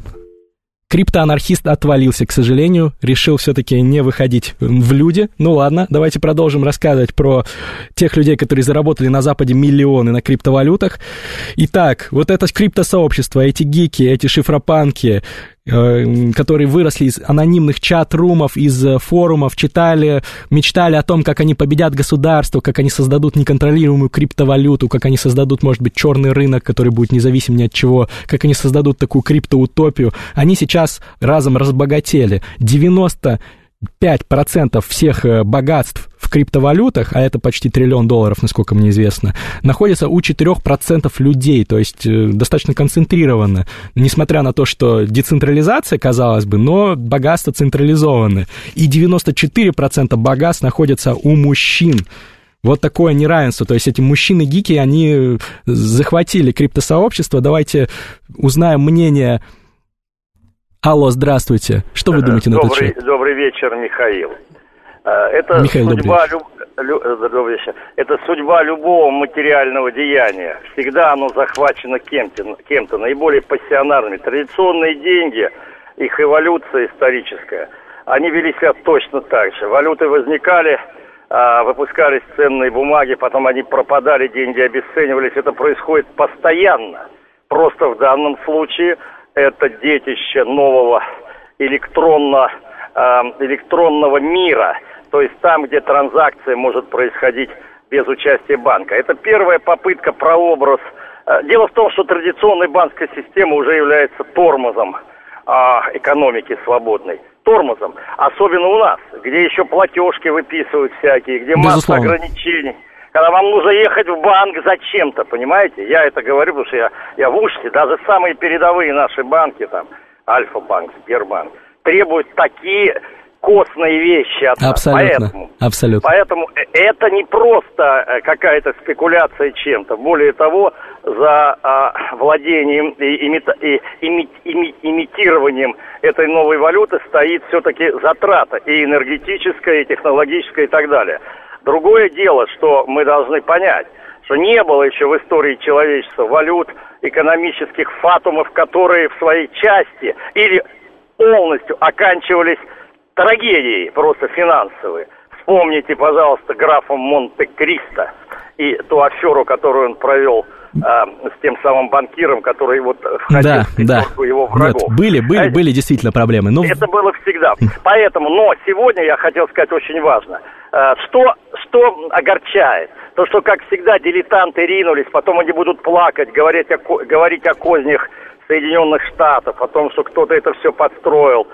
Криптоанархист отвалился, к сожалению, решил все-таки не выходить в люди. Ну ладно, давайте продолжим рассказывать про тех людей, которые заработали на Западе миллионы на криптовалютах. Итак, вот это криптосообщество, эти гики, эти шифропанки, которые выросли из анонимных чат-румов, из э, форумов, читали, мечтали о том, как они победят государство, как они создадут неконтролируемую криптовалюту, как они создадут, может быть, черный рынок, который будет независим ни от чего, как они создадут такую криптоутопию. Они сейчас разом разбогатели. 90 5% всех э, богатств в криптовалютах, а это почти триллион долларов, насколько мне известно, находится у 4% людей, то есть э, достаточно концентрированно. Несмотря на то, что децентрализация, казалось бы, но богатство централизованы. И 94% богатств находятся у мужчин. Вот такое неравенство. То есть эти мужчины-гики, они захватили криптосообщество. Давайте узнаем мнение Алло, здравствуйте. Что вы думаете добрый, на этот счет? Добрый вечер, Михаил. Э, это Михаил, судьба, люб, лю, добрый вечер. Это судьба любого материального деяния. Всегда оно захвачено кем-то, кем-то наиболее пассионарными. Традиционные деньги, их эволюция историческая, они вели себя точно так же. Валюты возникали, а, выпускались ценные бумаги, потом они пропадали, деньги обесценивались. Это происходит постоянно. Просто в данном случае это детище нового электронно, э, электронного мира, то есть там, где транзакция может происходить без участия банка. Это первая попытка прообраз. Э, дело в том, что традиционная банковская система уже является тормозом э, экономики свободной. Тормозом. Особенно у нас, где еще платежки выписывают всякие, где масса ограничений когда вам нужно ехать в банк зачем-то, понимаете? Я это говорю, потому что я, я в уште, даже самые передовые наши банки, там, Альфа-банк, Сбербанк, требуют такие костные вещи от нас. Абсолютно. Поэтому, Абсолютно. Поэтому это не просто э, какая-то спекуляция чем-то. Более того, за а, владением и, имита, и ими, ими, имитированием этой новой валюты стоит все-таки затрата и энергетическая, и технологическая, и так далее. Другое дело, что мы должны понять, что не было еще в истории человечества валют, экономических фатумов, которые в своей части или полностью оканчивались трагедией просто финансовой. Вспомните, пожалуйста, графа Монте-Кристо и ту аферу, которую он провел с тем самым банкиром, который вот входил да, в да. его врагов. Нет, были, были, а были действительно проблемы. Но... Это было всегда. Поэтому, но сегодня я хотел сказать очень важно. А, что, что огорчает? То, что, как всегда, дилетанты ринулись, потом они будут плакать, говорить о, говорить о кознях Соединенных Штатов, о том, что кто-то это все подстроил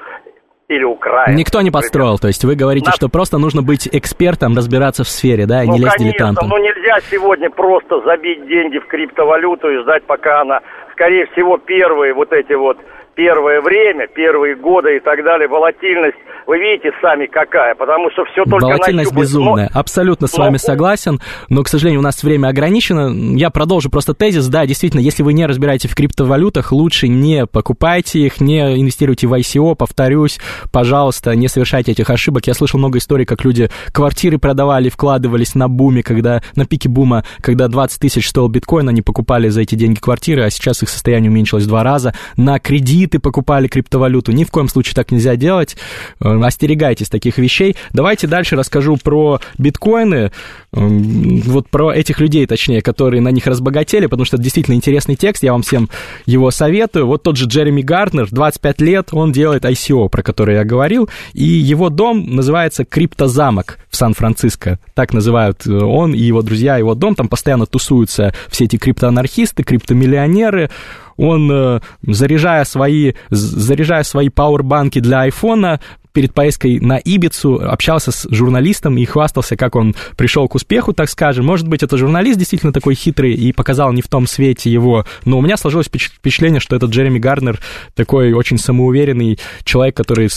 или Украина. Никто не подстроил, то есть вы говорите, Нас... что просто нужно быть экспертом, разбираться в сфере, да, и ну, не лезть конечно, дилетантом. Ну, нельзя сегодня просто забить деньги в криптовалюту и ждать, пока она, скорее всего, первые вот эти вот первое время, первые годы и так далее, волатильность, вы видите сами какая, потому что все только Волатильность нащупать. безумная, но, абсолютно с но... вами согласен, но, к сожалению, у нас время ограничено. Я продолжу просто тезис, да, действительно, если вы не разбираете в криптовалютах, лучше не покупайте их, не инвестируйте в ICO, повторюсь, пожалуйста, не совершайте этих ошибок. Я слышал много историй, как люди квартиры продавали, вкладывались на буме, когда, на пике бума, когда 20 тысяч стоил биткоин, они покупали за эти деньги квартиры, а сейчас их состояние уменьшилось в два раза. На кредит кредиты покупали криптовалюту. Ни в коем случае так нельзя делать. Э, остерегайтесь таких вещей. Давайте дальше расскажу про биткоины, вот про этих людей, точнее, которые на них разбогатели, потому что это действительно интересный текст, я вам всем его советую. Вот тот же Джереми Гарднер, 25 лет, он делает ICO, про который я говорил, и его дом называется Криптозамок в Сан-Франциско. Так называют э, он и его друзья, его дом. Там постоянно тусуются все эти криптоанархисты, криптомиллионеры он, э, заряжая свои, заряжая свои пауэрбанки для айфона, перед поездкой на Ибицу общался с журналистом и хвастался, как он пришел к успеху, так скажем. Может быть, это журналист действительно такой хитрый и показал не в том свете его, но у меня сложилось впечатление, что этот Джереми Гарнер такой очень самоуверенный человек, который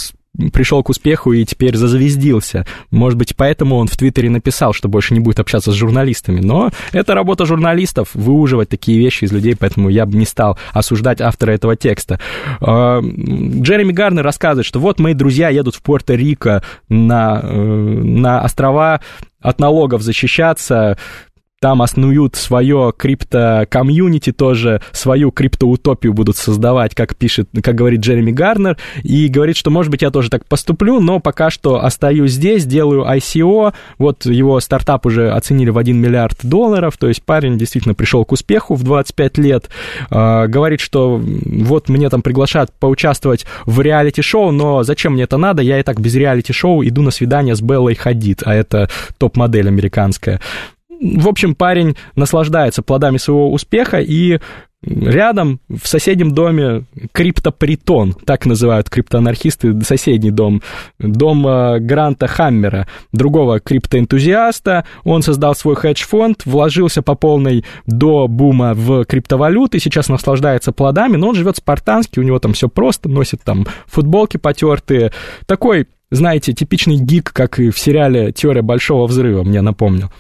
пришел к успеху и теперь зазвездился. Может быть, поэтому он в Твиттере написал, что больше не будет общаться с журналистами. Но это работа журналистов, выуживать такие вещи из людей, поэтому я бы не стал осуждать автора этого текста. А, Джереми Гарнер рассказывает, что вот мои друзья едут в Пуэрто-Рико на, э, на острова от налогов защищаться, там основают свое крипто-комьюнити тоже, свою криптоутопию будут создавать, как пишет, как говорит Джереми Гарнер, и говорит, что, может быть, я тоже так поступлю, но пока что остаюсь здесь, делаю ICO, вот его стартап уже оценили в 1 миллиард долларов, то есть парень действительно пришел к успеху в 25 лет, э, говорит, что вот мне там приглашают поучаствовать в реалити-шоу, но зачем мне это надо, я и так без реалити-шоу иду на свидание с Беллой Хадид, а это топ-модель американская в общем, парень наслаждается плодами своего успеха, и рядом, в соседнем доме, криптопритон, так называют криптоанархисты, соседний дом, дом э, Гранта Хаммера, другого криптоэнтузиаста. Он создал свой хедж-фонд, вложился по полной до бума в криптовалюты, сейчас наслаждается плодами, но он живет спартански, у него там все просто, носит там футболки потертые. Такой, знаете, типичный гик, как и в сериале «Теория большого взрыва», мне напомнил.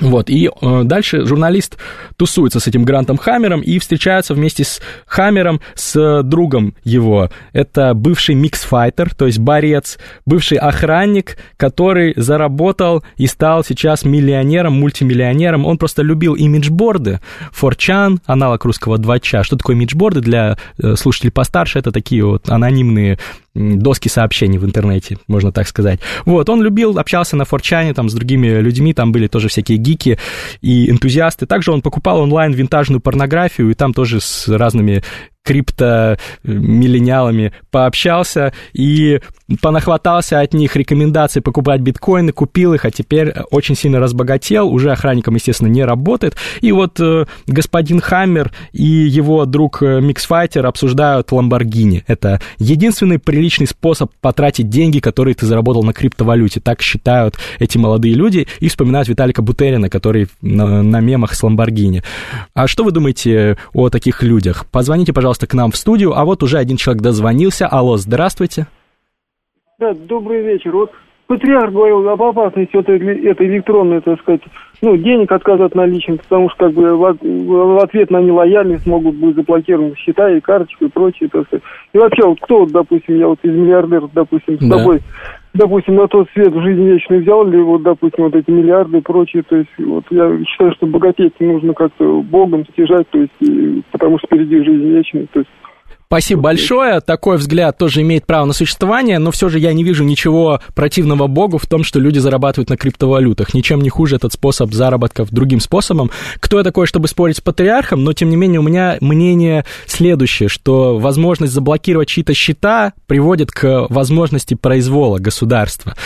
Вот, и э, дальше журналист тусуется с этим Грантом Хаммером и встречается вместе с Хаммером с другом его. Это бывший миксфайтер, то есть борец, бывший охранник, который заработал и стал сейчас миллионером, мультимиллионером. Он просто любил имиджборды. Форчан, аналог русского 2 Что такое имиджборды для э, слушателей постарше? Это такие вот анонимные доски сообщений в интернете, можно так сказать. Вот, он любил, общался на форчане там с другими людьми, там были тоже всякие гики и энтузиасты. Также он покупал онлайн винтажную порнографию, и там тоже с разными крипто-миллениалами пообщался и понахватался от них рекомендаций покупать биткоины, купил их, а теперь очень сильно разбогател, уже охранником, естественно, не работает. И вот э, господин Хаммер и его друг э, Миксфайтер обсуждают Ламборгини. Это единственный приличный способ потратить деньги, которые ты заработал на криптовалюте. Так считают эти молодые люди и вспоминают Виталика Бутерина, который на, на мемах с Ламборгини. А что вы думаете о таких людях? Позвоните, пожалуйста, пожалуйста, к нам в студию. А вот уже один человек дозвонился. Алло, здравствуйте. Да, добрый вечер. Вот патриарх говорил об опасности вот этой электронной, так сказать, ну, денег отказа от наличных, потому что как бы в, ответ на нелояльность могут быть заблокированы счета и карточки и прочее, так сказать. И вообще, вот кто, вот, допустим, я вот из миллиардеров, допустим, с да. тобой, допустим, на тот свет в жизни вечную взял ли вот, допустим, вот эти миллиарды и прочее, то есть вот я считаю, что богатеть нужно как-то Богом стяжать, то есть, и, потому что впереди жизнь вечная, то есть Спасибо большое. Такой взгляд тоже имеет право на существование, но все же я не вижу ничего противного Богу в том, что люди зарабатывают на криптовалютах. Ничем не хуже этот способ заработка другим способом. Кто я такой, чтобы спорить с патриархом, но тем не менее у меня мнение следующее, что возможность заблокировать чьи-то счета приводит к возможности произвола государства.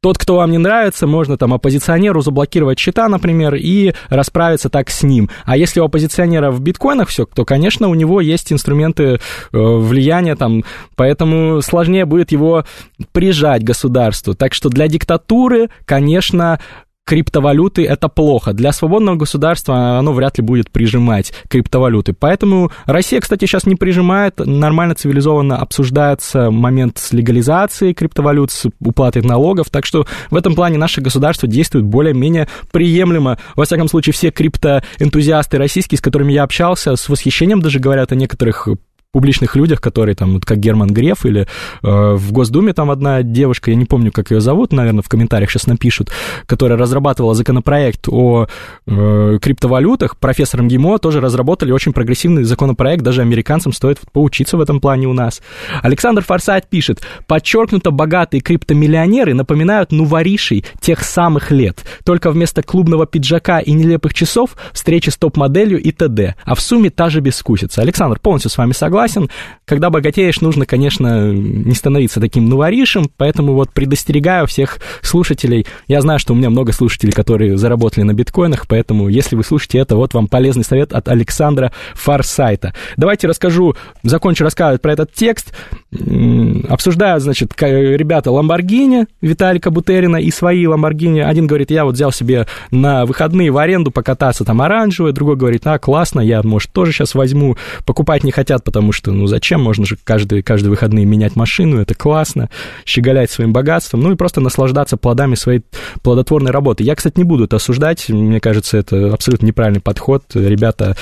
Тот, кто вам не нравится, можно там оппозиционеру заблокировать счета, например, и расправиться так с ним. А если у оппозиционера в биткоинах все, то, конечно, у него есть инструменты э, влияния там, поэтому сложнее будет его прижать государству. Так что для диктатуры, конечно, криптовалюты это плохо. Для свободного государства оно вряд ли будет прижимать криптовалюты. Поэтому Россия, кстати, сейчас не прижимает, нормально, цивилизованно обсуждается момент с легализацией криптовалют, с уплатой налогов. Так что в этом плане наше государство действует более-менее приемлемо. Во всяком случае, все криптоэнтузиасты российские, с которыми я общался, с восхищением даже говорят о некоторых публичных людях, которые там, вот как Герман Греф или э, в Госдуме там одна девушка, я не помню, как ее зовут, наверное, в комментариях сейчас напишут, которая разрабатывала законопроект о э, криптовалютах, профессор МГИМО тоже разработали очень прогрессивный законопроект, даже американцам стоит поучиться в этом плане у нас. Александр Форсайт пишет, подчеркнуто богатые криптомиллионеры напоминают нуворишей тех самых лет, только вместо клубного пиджака и нелепых часов встречи с топ-моделью и т.д., а в сумме та же бескусица. Александр, полностью с вами согласен согласен. Когда богатеешь, нужно, конечно, не становиться таким новоришем, поэтому вот предостерегаю всех слушателей. Я знаю, что у меня много слушателей, которые заработали на биткоинах, поэтому если вы слушаете это, вот вам полезный совет от Александра Фарсайта. Давайте расскажу, закончу рассказывать про этот текст. Обсуждают, значит, ребята Ламборгини Виталика Бутерина и свои Ламборгини. Один говорит, я вот взял себе на выходные в аренду покататься там оранжевое, другой говорит, а, классно, я, может, тоже сейчас возьму. Покупать не хотят, потому что, ну, зачем? Можно же каждый, каждые выходные менять машину, это классно, щеголять своим богатством, ну, и просто наслаждаться плодами своей плодотворной работы. Я, кстати, не буду это осуждать, мне кажется, это абсолютно неправильный подход. Ребята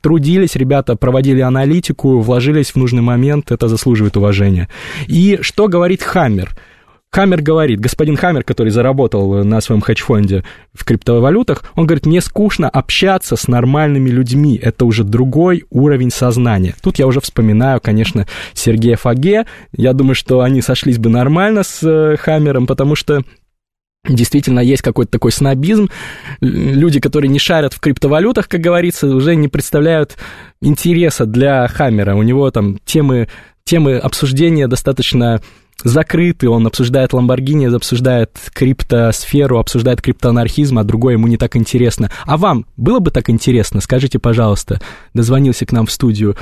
трудились, ребята проводили аналитику, вложились в нужный момент, это заслуживает уважения. И что говорит Хаммер? Хаммер говорит, господин Хаммер, который заработал на своем хедж-фонде в криптовалютах, он говорит, мне скучно общаться с нормальными людьми, это уже другой уровень сознания. Тут я уже вспоминаю, конечно, Сергея Фаге, я думаю, что они сошлись бы нормально с э, Хаммером, потому что Действительно, есть какой-то такой снобизм. Люди, которые не шарят в криптовалютах, как говорится, уже не представляют интереса для Хаммера. У него там темы, темы обсуждения достаточно закрытый, он обсуждает Ламборгини, обсуждает криптосферу, обсуждает криптоанархизм, а другое ему не так интересно. А вам было бы так интересно? Скажите, пожалуйста, дозвонился к нам в студию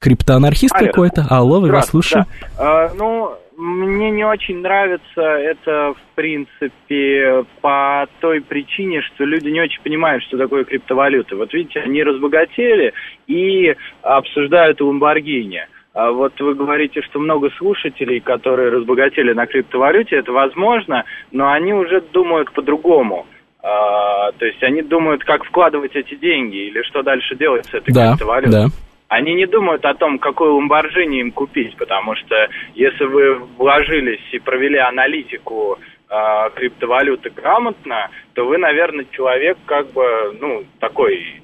криптоанархист какой-то? Алло, вы вас слушаем. Да. А, ну, мне не очень нравится это, в принципе, по той причине, что люди не очень понимают, что такое криптовалюта. Вот видите, они разбогатели и обсуждают Ламборгини. А вот вы говорите, что много слушателей, которые разбогатели на криптовалюте, это возможно, но они уже думают по-другому. А, то есть они думают, как вкладывать эти деньги или что дальше делать с этой да, криптовалютой. Да. Они не думают о том, какой ламборджини им купить, потому что если вы вложились и провели аналитику э, криптовалюты грамотно, то вы, наверное, человек как бы, ну, такой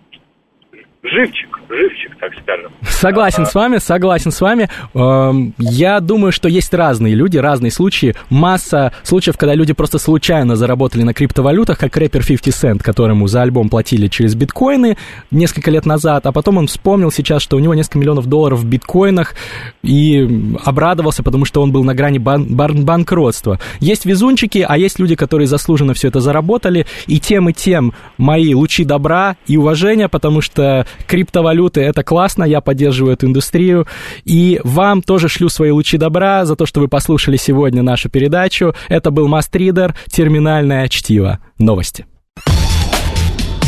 живчик, живчик, так скажем. Согласен а, с вами, согласен с вами. Эм, я думаю, что есть разные люди, разные случаи. Масса случаев, когда люди просто случайно заработали на криптовалютах, как рэпер 50 Cent, которому за альбом платили через биткоины несколько лет назад, а потом он вспомнил сейчас, что у него несколько миллионов долларов в биткоинах и обрадовался, потому что он был на грани бан- бан- банкротства. Есть везунчики, а есть люди, которые заслуженно все это заработали, и тем и тем мои лучи добра и уважения, потому что Криптовалюты — это классно, я поддерживаю эту индустрию. И вам тоже шлю свои лучи добра за то, что вы послушали сегодня нашу передачу. Это был Мастридер, терминальное чтиво. Новости.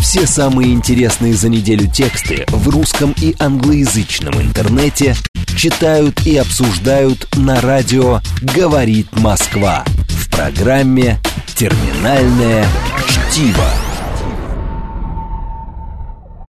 Все самые интересные за неделю тексты в русском и англоязычном интернете читают и обсуждают на радио «Говорит Москва» в программе «Терминальное чтиво».